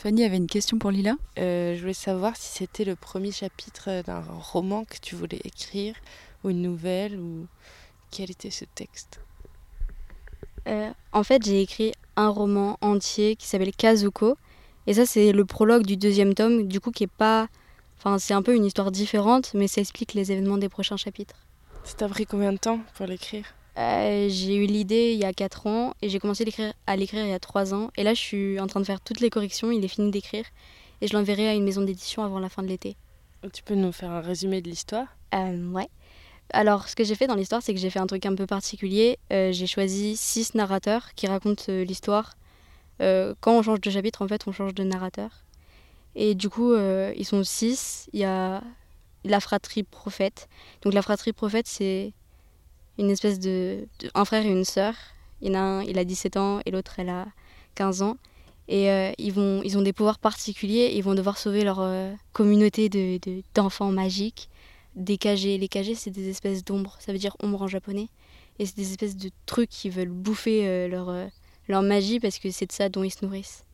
Fanny avait une question pour Lila? Euh, je voulais savoir si c'était le premier chapitre d'un roman que tu voulais écrire, ou une nouvelle, ou quel était ce texte? Euh, En fait, j'ai écrit un roman entier qui s'appelle Kazuko. Et ça, c'est le prologue du deuxième tome, du coup, qui est pas. Enfin, c'est un peu une histoire différente, mais ça explique les événements des prochains chapitres. Ça t'a pris combien de temps pour l'écrire? Euh, J'ai eu l'idée il y a 4 ans et j'ai commencé à l'écrire il y a 3 ans. Et là, je suis en train de faire toutes les corrections, il est fini d'écrire. Et je l'enverrai à une maison d'édition avant la fin de l'été. Tu peux nous faire un résumé de l'histoire? Euh, Ouais. Alors, ce que j'ai fait dans l'histoire, c'est que j'ai fait un truc un peu particulier. Euh, j'ai choisi 6 narrateurs qui racontent euh, l'histoire. quand on change de chapitre, en fait, on change de narrateur. Et du coup, ils sont 6. Il y a la fratrie prophète. Donc, la fratrie prophète, c'est une espèce de, un frère et une sœur. Il y en a un, il a 17 ans et l'autre, elle a 15 ans. Et euh, ils, vont, ils ont des pouvoirs particuliers. Ils vont devoir sauver leur euh, communauté d'enfants de, magiques. Des kagés. Les kagés, c'est des espèces d'ombres. Ça veut dire ombre en japonais. Et c'est des espèces de trucs qui veulent bouffer euh, leur, leur magie parce que c'est de ça dont ils se nourrissent.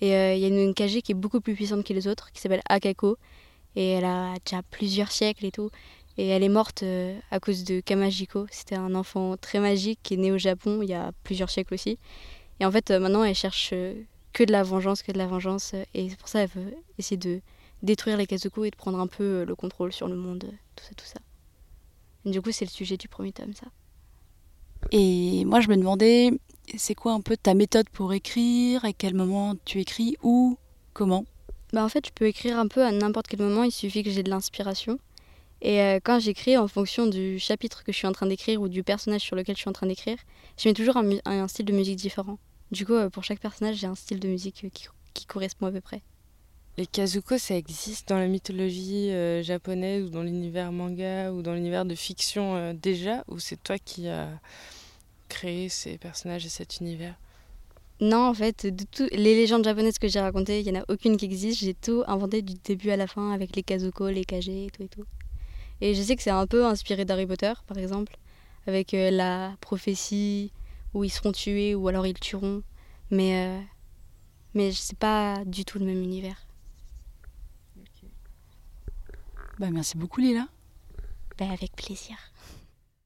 Et il y a une, une qui est beaucoup plus puissante que les autres, qui s'appelle Akako. Et elle a déjà plusieurs siècles et tout. Et elle est morte euh, à cause de Kamajiko. C'était un enfant très magique qui est né au Japon il y a plusieurs siècles aussi. Et en fait, euh, maintenant, elle cherche euh, que de la vengeance, que de la vengeance. Et c'est pour ça qu'elle veut essayer de détruire les Kazuko et de prendre un peu le contrôle sur le monde, tout ça, tout ça. du coup, c'est le sujet du premier tome, ça. Et moi, je me demandais, c'est quoi un peu ta méthode pour écrire? À quel moment tu écris? Où? Comment? Bah, En fait, je peux écrire un peu à n'importe quel moment. Il suffit que j'ai de l'inspiration. Et euh, quand j'écris, en fonction du chapitre que je suis en train d'écrire ou du personnage sur lequel je suis en train d'écrire, je mets toujours un, style de musique différent. Du coup, euh, pour chaque personnage, j'ai un style de musique euh, qui, correspond à peu près. Les kazuko, ça existe dans la mythologie japonaise ou dans l'univers manga ou dans l'univers de fiction déjà Ou c'est toi qui as créé ces personnages et cet univers? Non, en fait, de tout, les légendes japonaises que j'ai racontées, il n'y en a aucune qui existe. J'ai tout inventé du début à la fin avec les kazuko, les kage et tout et tout. Et je sais que c'est un peu inspiré d'Harry Potter, par exemple, avec euh, la prophétie où ils seront tués ou alors ils tueront. Mais, euh, mais c'est pas du tout le même univers. Bah, merci beaucoup, Lila. Bah, avec plaisir.